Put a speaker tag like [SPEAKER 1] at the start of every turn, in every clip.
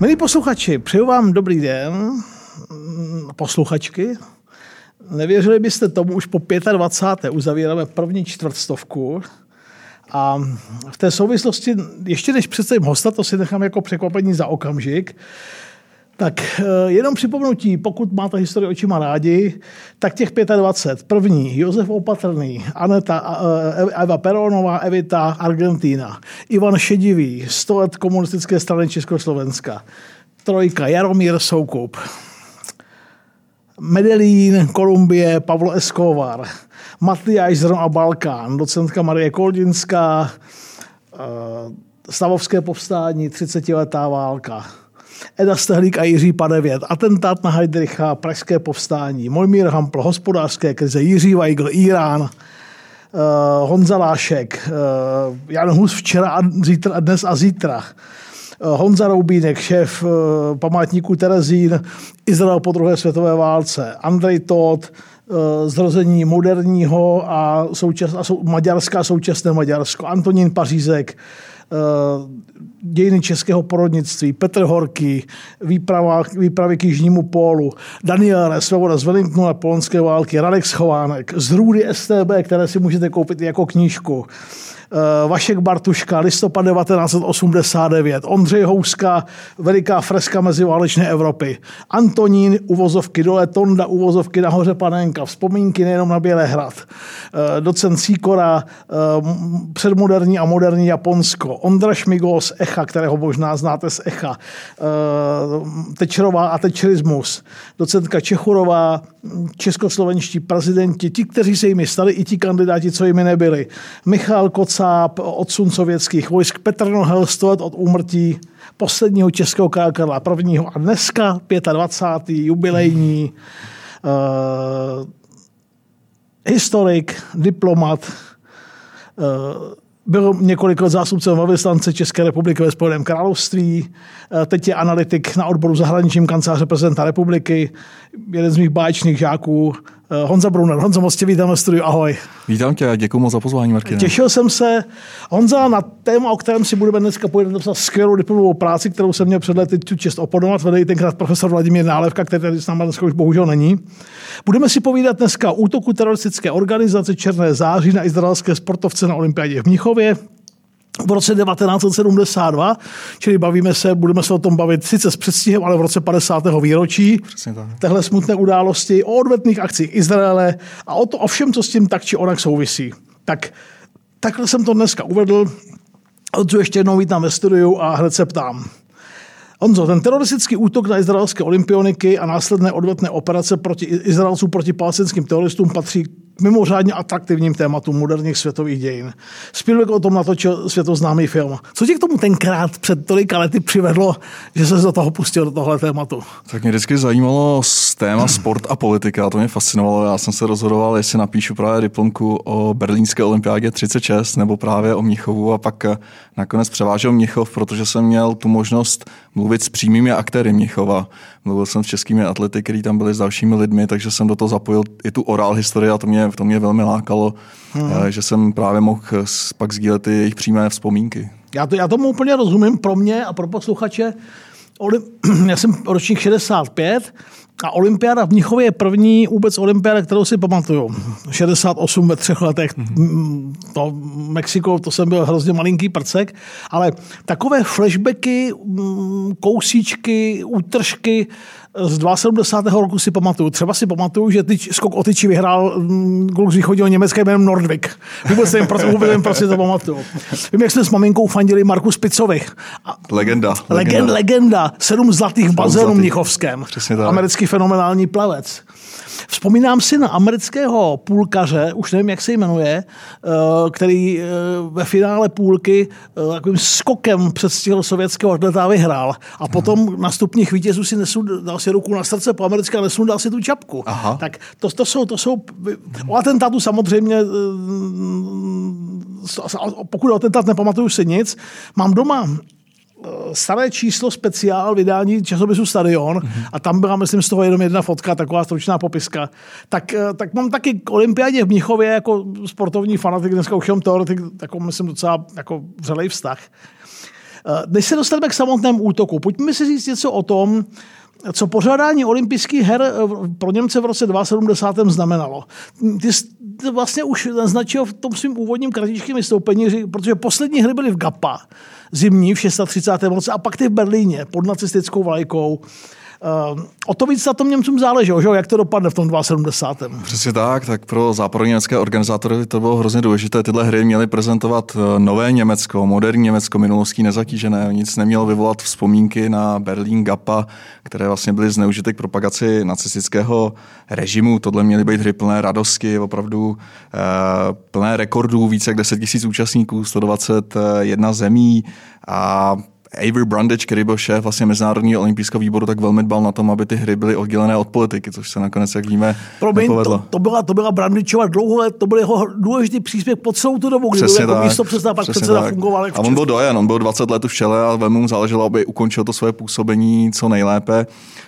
[SPEAKER 1] Milí posluchači, přeju vám dobrý den, mm, posluchačky. Nevěřili byste tomu, už po 25. uzavíráme první čtvrtstovku. A v té souvislosti, ještě než představím hosta, to si nechám jako překvapení za okamžik, tak eh, jenom připomenutí, pokud máte historii očima rádi, tak těch 25. První, Josef Opatrný, Aneta, eh, Eva Peronová, Evita, Argentína, Ivan Šedivý, 100 let komunistické strany Československa, Trojka, Jaromír Soukup, Medellín, Kolumbie, Pavlo Escobar, Matyáš Zrno a Balkán, docentka Marie Koldinská, eh, Stavovské povstání, 30-letá válka. Eda Stehlík a Jiří Padevět, atentát na Heidricha, Pražské povstání, Mojmír Hampl, hospodářské krize, Jiří Weigl, Irán, uh, Honza Lášek, uh, Jan Hus včera a, zítra, a dnes a zítra, uh, Honza Roubínek, šéf památníku Terezín, Izrael po druhé světové válce, Andrej Todt, zrození moderního a, součas, a sou, Maďarska současné Maďarsko, Antonín Pařízek, Eh, dějiny českého porodnictví, Petr Horký, výprava, výpravy k Jižnímu pólu, Daniel Svoboda z Wellingtonu a polonské války, Radek Schovánek, z Růdy STB, které si můžete koupit jako knížku. Eh, Vašek Bartuška, listopad 1989, Ondřej Houska, veliká freska meziválečné Evropy, Antonín, uvozovky dole, Tonda, uvozovky nahoře Panenka, vzpomínky nejenom na Bělehrad, eh, docent Sýkora, eh, předmoderní a moderní Japonsko, Ondra Šmigol z Echa, kterého možná znáte z Echa, Tečerová a Tečerismus, docentka Čechurová, českoslovenští prezidenti, ti, kteří se jimi stali, i ti kandidáti, co jimi nebyli. Michal Kocáb, odsun sovětských vojsk, Petr Nohel, od úmrtí posledního českého krále Karla I. A dneska 25. jubilejní uh, historik, diplomat, uh, byl několik let zástupcem velvyslance České republiky ve Spojeném království, eh, teď je analytik na odboru zahraničním kanceláře prezidenta republiky, jeden z mých báječných žáků, Honza Brunner. Honza, moc tě vítám na studiu, ahoj.
[SPEAKER 2] Vítám tě a děkuji moc za pozvání, Martina.
[SPEAKER 1] Těšil jsem se. Honza, na téma, o kterém si budeme dneska pojednat napsat skvělou diplomovou práci, kterou jsem měl před lety tu čest oponovat, vede tenkrát profesor Vladimír Nálevka, který tady s námi dneska už bohužel není. Budeme si povídat dneska o útoku teroristické organizace Černé září na izraelské sportovce na olympiádě v Mnichově, v roce 1972, čili bavíme se, budeme se o tom bavit sice s předstihem, ale v roce 50. výročí téhle smutné události, o odvetných akcích Izraele a o, to, o všem, co s tím tak či onak souvisí. Tak takhle jsem to dneska uvedl. Odzu ještě jednou vítám ve studiu a hned se ptám. Honzo, ten teroristický útok na izraelské olympioniky a následné odvetné operace proti Izraelcům proti palestinským teroristům patří mimořádně atraktivním tématům moderních světových dějin. Spielberg o tom natočil světoznámý film. Co tě k tomu tenkrát před tolika lety přivedlo, že se do toho pustil do tohle tématu?
[SPEAKER 2] Tak mě vždycky zajímalo téma sport a politika, to mě fascinovalo. Já jsem se rozhodoval, jestli napíšu právě diplomku o berlínské olympiádě 36 nebo právě o Mnichovu a pak nakonec převážel Mnichov, protože jsem měl tu možnost mluvit s přímými aktéry Mnichova. Mluvil jsem s českými atlety, kteří tam byli s dalšími lidmi, takže jsem do toho zapojil i tu orál historii a to mě, to mě velmi lákalo, hmm. že jsem právě mohl pak sdílet ty jejich přímé vzpomínky.
[SPEAKER 1] Já, to, já tomu úplně rozumím. Pro mě a pro posluchače, já jsem ročník 65 a olympiáda v Mnichově je první vůbec olympiáda, kterou si pamatuju. 68 ve třech letech. Mm-hmm. To Mexiko, to jsem byl hrozně malinký prcek, ale takové flashbacky, kousíčky, útržky z 72. roku si pamatuju. Třeba si pamatuju, že tyč, skok o tyči vyhrál mm, kluk z východního Německé jménem Nordvik. Vůbec nevím, proč, vůbec nevím, proč si to pamatuju. Vím, jak jsme s maminkou fandili Marku Spicovi.
[SPEAKER 2] Legenda.
[SPEAKER 1] Legenda. legenda. Sedm zlatých bazénů v Mnichovském. Americký fenomenální plavec. Vzpomínám si na amerického půlkaře, už nevím, jak se jmenuje, eh, který eh, ve finále půlky eh, takovým skokem předstihl sovětského atleta vyhrál. A potom na stupních vítězů si nesu, dal si ruku na srdce po americké a nesundal si tu čapku. Aha. Tak to, to, jsou, to jsou... O atentátu samozřejmě pokud o atentát nepamatuju si nic, mám doma Eh, staré číslo speciál vydání časopisu Stadion mm-hmm. a tam byla, myslím, z toho jenom jedna fotka, taková stručná popiska. Tak, eh, tak mám taky k olympiádě v Mnichově jako sportovní fanatik, dneska už jenom teoretik, jako myslím docela jako vřelej vztah. Než se dostaneme k samotnému útoku, pojďme si říct něco o tom, co pořádání olympijských her eh, pro Němce v roce 1972 znamenalo. Ty vlastně už naznačil v tom svým úvodním kratičkém vystoupení, protože poslední hry byly v Gapa, zimní v 630. roce a pak ty v Berlíně pod nacistickou vlajkou. Uh, o to víc na tom Němcům záleželo, že? jak to dopadne v tom 72.
[SPEAKER 2] Přesně tak, tak pro německé organizátory to bylo hrozně důležité. Tyhle hry měly prezentovat eh, nové Německo, moderní Německo, minulostí nezatížené. Nic nemělo vyvolat vzpomínky na Berlín, Gapa, které vlastně byly zneužity k propagaci nacistického režimu. Tohle měly být hry plné radosti, opravdu eh, plné rekordů, více jak 10 000 účastníků, 121 zemí a Avery Brundage, který byl šéf vlastně Mezinárodního olympijského výboru, tak velmi dbal na tom, aby ty hry byly oddělené od politiky, což se nakonec, jak víme, Promiň, nepovedlo.
[SPEAKER 1] To, to, byla, to byla Brandageova dlouho to byl jeho důležitý příspěvek po celou tu dobu, kdy přesně byl jako místo předseda, pak předseda fungoval.
[SPEAKER 2] a on byl dojen, on byl 20 let v čele a velmi mu záleželo, aby ukončil to své působení co nejlépe.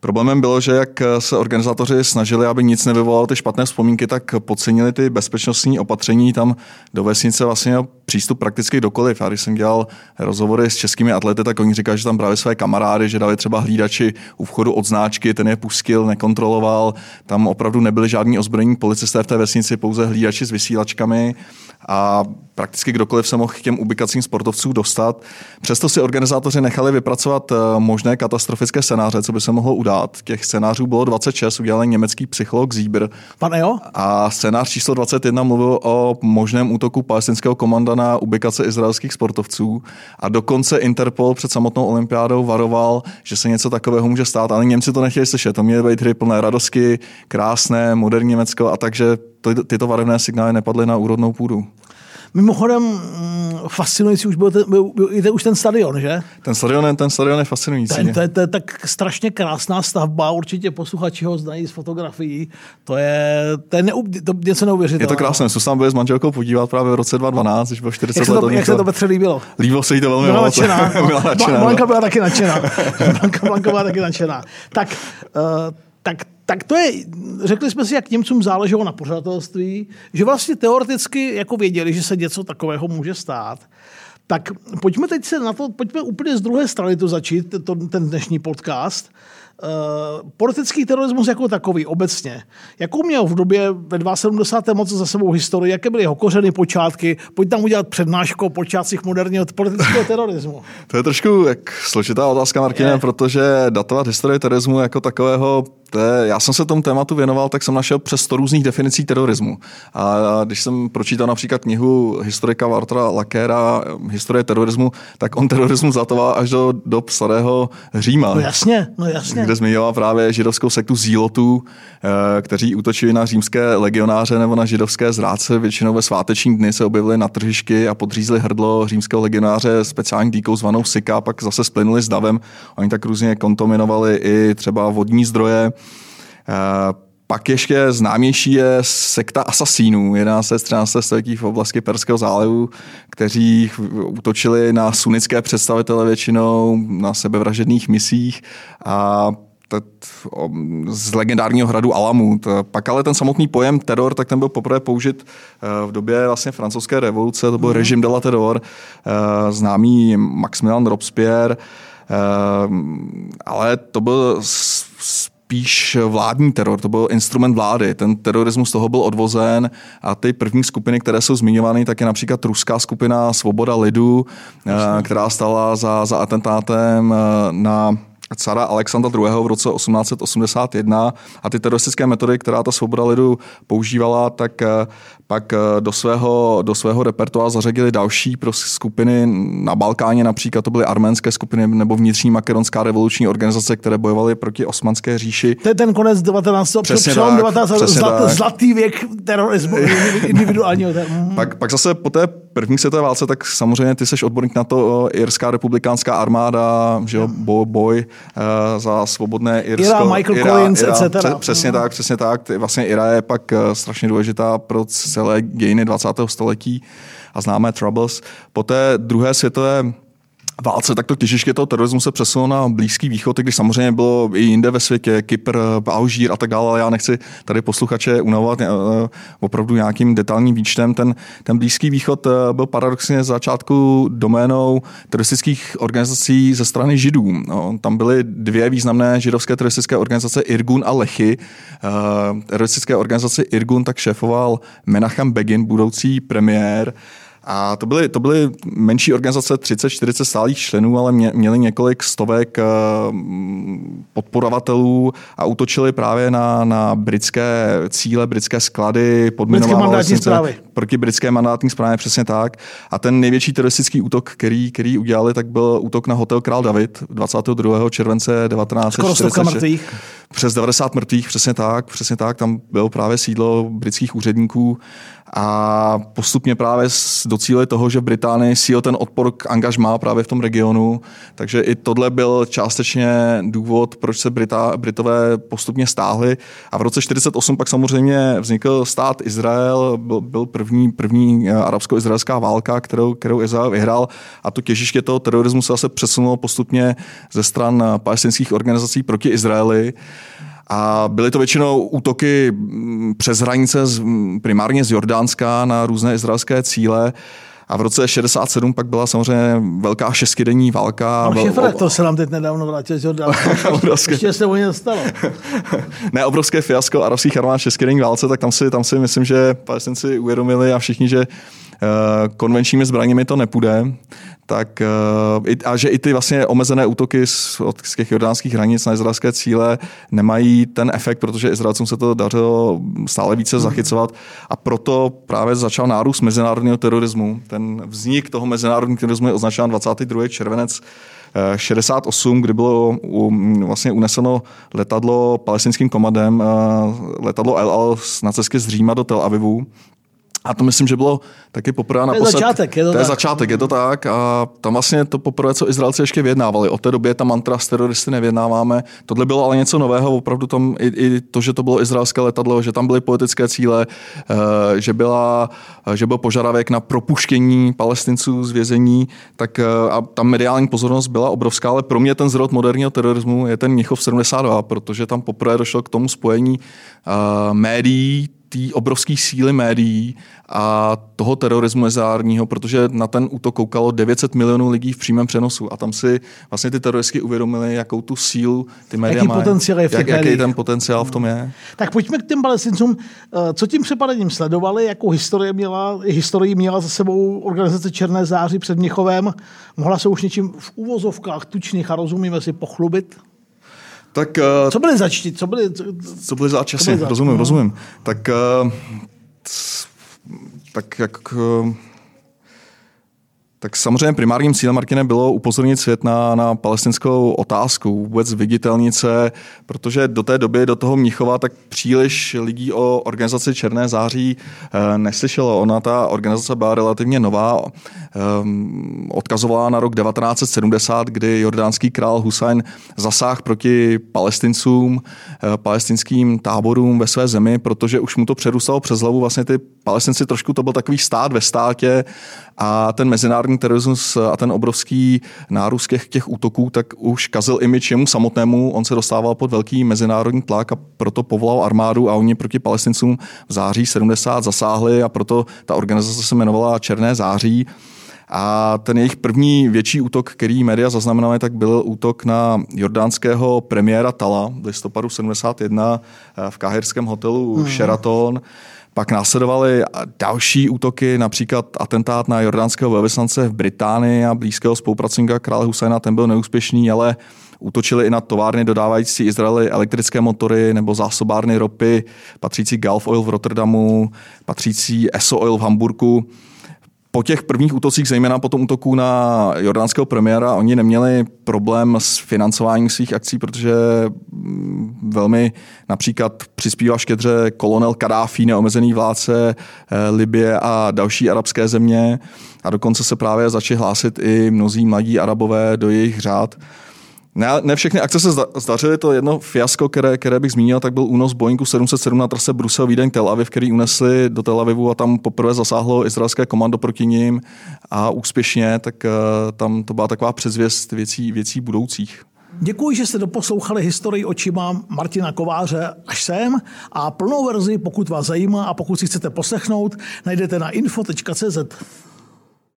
[SPEAKER 2] Problémem bylo, že jak se organizátoři snažili, aby nic nevyvolalo ty špatné vzpomínky, tak podcenili ty bezpečnostní opatření. Tam do vesnice vlastně přístup prakticky dokoliv. A když jsem dělal rozhovory s českými atlety, tak oni říkali, že tam právě své kamarády, že dali třeba hlídači u vchodu od značky, ten je pustil, nekontroloval. Tam opravdu nebyli žádní ozbrojení policisté v té vesnici, pouze hlídači s vysílačkami a prakticky kdokoliv se mohl k těm ubikacím sportovců dostat. Přesto si organizátoři nechali vypracovat eh, možné katastrofické scénáře, co by se mohlo udát. Těch scénářů bylo 26, udělal německý psycholog Zíber.
[SPEAKER 1] Pane jo?
[SPEAKER 2] A scénář číslo 21 mluvil o možném útoku palestinského komanda na ubikace izraelských sportovců a dokonce Interpol před samotnou olympiádou varoval, že se něco takového může stát, ale Němci to nechtěli slyšet. To měly být hry plné radosti, krásné, moderní Německo a takže to, tyto varovné signály nepadly na úrodnou půdu.
[SPEAKER 1] Mimochodem, mm, fascinující už byl, ten, byl, byl už ten stadion, že?
[SPEAKER 2] Ten stadion, ten stadion je fascinující.
[SPEAKER 1] Ten, to, je, to je tak strašně krásná stavba, určitě posluchači ho znají z fotografií. To je, to je neub, to něco neuvěřitelného.
[SPEAKER 2] Je to krásné, jsem tam byl s manželkou podívat právě v roce 2012, když bylo 40
[SPEAKER 1] jak
[SPEAKER 2] let.
[SPEAKER 1] To, jak se to Petře líbilo?
[SPEAKER 2] Líbilo se jí to velmi
[SPEAKER 1] byla nadšená. byla nadšená. Blanka byla taky nadšená. Blanka, Blanka byla taky nadšená. Tak, uh, tak tak to je, řekli jsme si, jak Němcům záleželo na pořadatelství, že vlastně teoreticky jako věděli, že se něco takového může stát. Tak pojďme teď se na to, pojďme úplně z druhé strany to začít, to, ten dnešní podcast. Uh, politický terorismus jako takový obecně. Jakou měl v době ve 72. moc za sebou historii, jaké byly jeho kořeny, počátky? Pojď tam udělat přednášku o počátcích moderního politického terorismu.
[SPEAKER 2] to je trošku jak složitá otázka, Martina, protože datovat historii terorismu jako takového je, já jsem se tomu tématu věnoval, tak jsem našel přes 100 různých definicí terorismu. A když jsem pročítal například knihu historika Waltera Lakera Historie terorismu, tak on terorismus zatoval až do dob starého Říma.
[SPEAKER 1] No jasně, no jasně.
[SPEAKER 2] Kde zmiňoval právě židovskou sektu zílotů, eh, kteří útočili na římské legionáře nebo na židovské zrádce. Většinou ve sváteční dny se objevili na tržišky a podřízli hrdlo římského legionáře speciální dýkou zvanou Sika, pak zase splynuli s davem. Oni tak různě kontaminovali i třeba vodní zdroje. Eh, pak ještě známější je sekta asasínů 11. 13. století v oblasti Perského zálivu, kteří útočili na sunnické představitele většinou na sebevražedných misích a z legendárního hradu Alamu. Pak ale ten samotný pojem teror, tak ten byl poprvé použit eh, v době vlastně francouzské revoluce, to byl mm. režim de la terror, eh, známý Maximilian Robespierre, ale to byl spíš vládní teror, to byl instrument vlády. Ten terorismus toho byl odvozen a ty první skupiny, které jsou zmiňovány, tak je například ruská skupina Svoboda lidu, Jasně. která stala za, za atentátem eh, na cara Alexandra II. v roce 1881 a ty teroristické metody, která ta svoboda lidu používala, tak eh, pak eh, do svého, do svého repertoáru zařadili další pro skupiny na Balkáně, například to byly arménské skupiny nebo vnitřní makedonská revoluční organizace, které bojovaly proti osmanské říši.
[SPEAKER 1] To je ten konec 19. Přesně tak, 19. Zlat, tak. zlatý věk terorismu individuálního.
[SPEAKER 2] pak, pak zase po té první světové válce, tak samozřejmě ty seš odborník na to, eh, Irská republikánská armáda, že jo, boj, boj uh, za svobodné Irsko.
[SPEAKER 1] Ira, Michael Ira, Collins, Ira, etc.
[SPEAKER 2] Přesně tak, přesně tak. Vlastně Ira je pak strašně důležitá pro celé dějiny 20. století a známé Troubles. Po té druhé světové válce, tak to těžiště toho terorismu se přesunulo na Blízký východ, když samozřejmě bylo i jinde ve světě, Kypr, Alžír a tak dále, ale já nechci tady posluchače unavovat uh, opravdu nějakým detailním výčtem. Ten, ten Blízký východ uh, byl paradoxně z začátku doménou teroristických organizací ze strany Židů. No, tam byly dvě významné židovské teroristické organizace Irgun a Lechy. Uh, teroristické organizace Irgun tak šéfoval Menachem Begin, budoucí premiér, a to byly, to byly menší organizace, 30-40 stálých členů, ale mě, měli několik stovek eh, podporovatelů a útočili právě na, na britské cíle, britské sklady,
[SPEAKER 1] podminovávali
[SPEAKER 2] proti britské mandátní správě, přesně tak. A ten největší teroristický útok, který, který udělali, tak byl útok na hotel Král David 22. července 1946. Přes 90 mrtvých, přesně tak, přesně tak. Tam bylo právě sídlo britských úředníků a postupně právě docílili toho, že v Británii síl ten odpor k angažmá právě v tom regionu, takže i tohle byl částečně důvod, proč se Brita, Britové postupně stáhli a v roce 48 pak samozřejmě vznikl stát Izrael, byl, byl první, první eh, arabsko-izraelská válka, kterou, kterou Izrael vyhrál a to těžiště toho terorismu se zase přesunulo postupně ze stran palestinských organizací proti Izraeli. A byly to většinou útoky mm, přes hranice mm, primárně z Jordánska na různé izraelské cíle. A v roce 67 pak byla samozřejmě velká šestidenní válka.
[SPEAKER 1] No, šefre, to se nám teď nedávno vrátil z Jordánska. Ještě se o ně dostalo.
[SPEAKER 2] ne, obrovské fiasko arabských armád v šestidenní válce, tak tam si, tam si myslím, že palestinci uvědomili a všichni, že konvenčními zbraněmi to nepůjde, tak eh, a že i ty vlastně omezené útoky z, od z těch jordánských hranic na izraelské cíle nemají ten efekt, protože Izraelcům se to dařilo stále více mhm. zachycovat a proto právě začal nárůst mezinárodního terorismu. Ten vznik toho mezinárodního terorismu je označován 22. červenec 68, eh, kdy bylo vlastně uneseno letadlo palestinským komadem, letadlo El Al na cestě z Říma do Tel Avivu. A to myslím, že bylo taky poprvé
[SPEAKER 1] na To je začátek, je to,
[SPEAKER 2] to je tak. začátek, je to tak. A tam vlastně to poprvé, co Izraelci ještě vyjednávali. Od té doby ta mantra s teroristy nevyjednáváme. Tohle bylo ale něco nového, opravdu tam i, i to, že to bylo izraelské letadlo, že tam byly politické cíle, eh, že, byla, že byl požadavek na propuštění palestinců z vězení, tak eh, a tam mediální pozornost byla obrovská, ale pro mě ten zrod moderního terorismu je ten Mnichov 72, protože tam poprvé došlo k tomu spojení eh, médií, té obrovské síly médií a toho terorismu mezinárodního, protože na ten útok koukalo 900 milionů lidí v přímém přenosu a tam si vlastně ty teroristi uvědomili, jakou tu sílu ty média
[SPEAKER 1] jaký mají. Potenciál je v
[SPEAKER 2] jak, jaký ten potenciál v tom je.
[SPEAKER 1] Tak pojďme k těm palestincům. Eh, co tím přepadením sledovali, jakou historii měla, historii měla za sebou organizace Černé září před Měchovem? Mohla se už něčím v úvozovkách tučných a rozumíme si pochlubit?
[SPEAKER 2] Tak, uh,
[SPEAKER 1] co byly začty? Co byly,
[SPEAKER 2] co, co byly zač, jasně, rozumím, no. rozumím. Tak, uh, tak jak uh, tak samozřejmě primárním cílem Martine bylo upozornit svět na, na palestinskou otázku, vůbec viditelnit se, protože do té doby, do toho Mnichova, tak příliš lidí o organizaci Černé září eh, neslyšelo. Ona, ta organizace byla relativně nová, eh, odkazovala na rok 1970, kdy jordánský král Hussein zasáh proti palestincům, eh, palestinským táborům ve své zemi, protože už mu to přerůstalo přes hlavu. Vlastně ty palestinci trošku to byl takový stát ve státě a ten mezinárodní terorismus a ten obrovský nárůst těch, těch útoků, tak už kazil imič jemu samotnému. On se dostával pod velký mezinárodní tlak a proto povolal armádu a oni proti palestincům v září 70 zasáhli a proto ta organizace se jmenovala Černé září. A ten jejich první větší útok, který média zaznamenali, tak byl útok na jordánského premiéra Tala v listopadu 71 v káhirském hotelu hmm. Sheraton. Pak následovaly další útoky, například atentát na jordánského velvyslance v Británii a blízkého spolupracovníka krále Husajna, ten byl neúspěšný, ale útočili i na továrny dodávající Izraeli elektrické motory nebo zásobárny ropy, patřící Gulf Oil v Rotterdamu, patřící ESO Oil v Hamburgu po těch prvních útocích, zejména po tom útoku na jordánského premiéra, oni neměli problém s financováním svých akcí, protože mm, velmi například přispívá štědře kolonel Kadáfi, neomezený vládce eh, Libie a další arabské země. A dokonce se právě začali hlásit i mnozí mladí arabové do jejich řád. Ne, ne všechny akce se zdařily, to jedno fiasko, které, které bych zmínil, tak byl únos Boeingu 707 na trase Brusel, Vídeň, Tel Aviv, který unesli do Tel Avivu a tam poprvé zasáhlo izraelské komando proti ním a úspěšně, tak uh, tam to byla taková předzvěst věcí, věcí budoucích.
[SPEAKER 1] Děkuji, že jste doposlouchali historii očima Martina Kováře až sem a plnou verzi, pokud vás zajímá a pokud si chcete poslechnout, najdete na info.cz.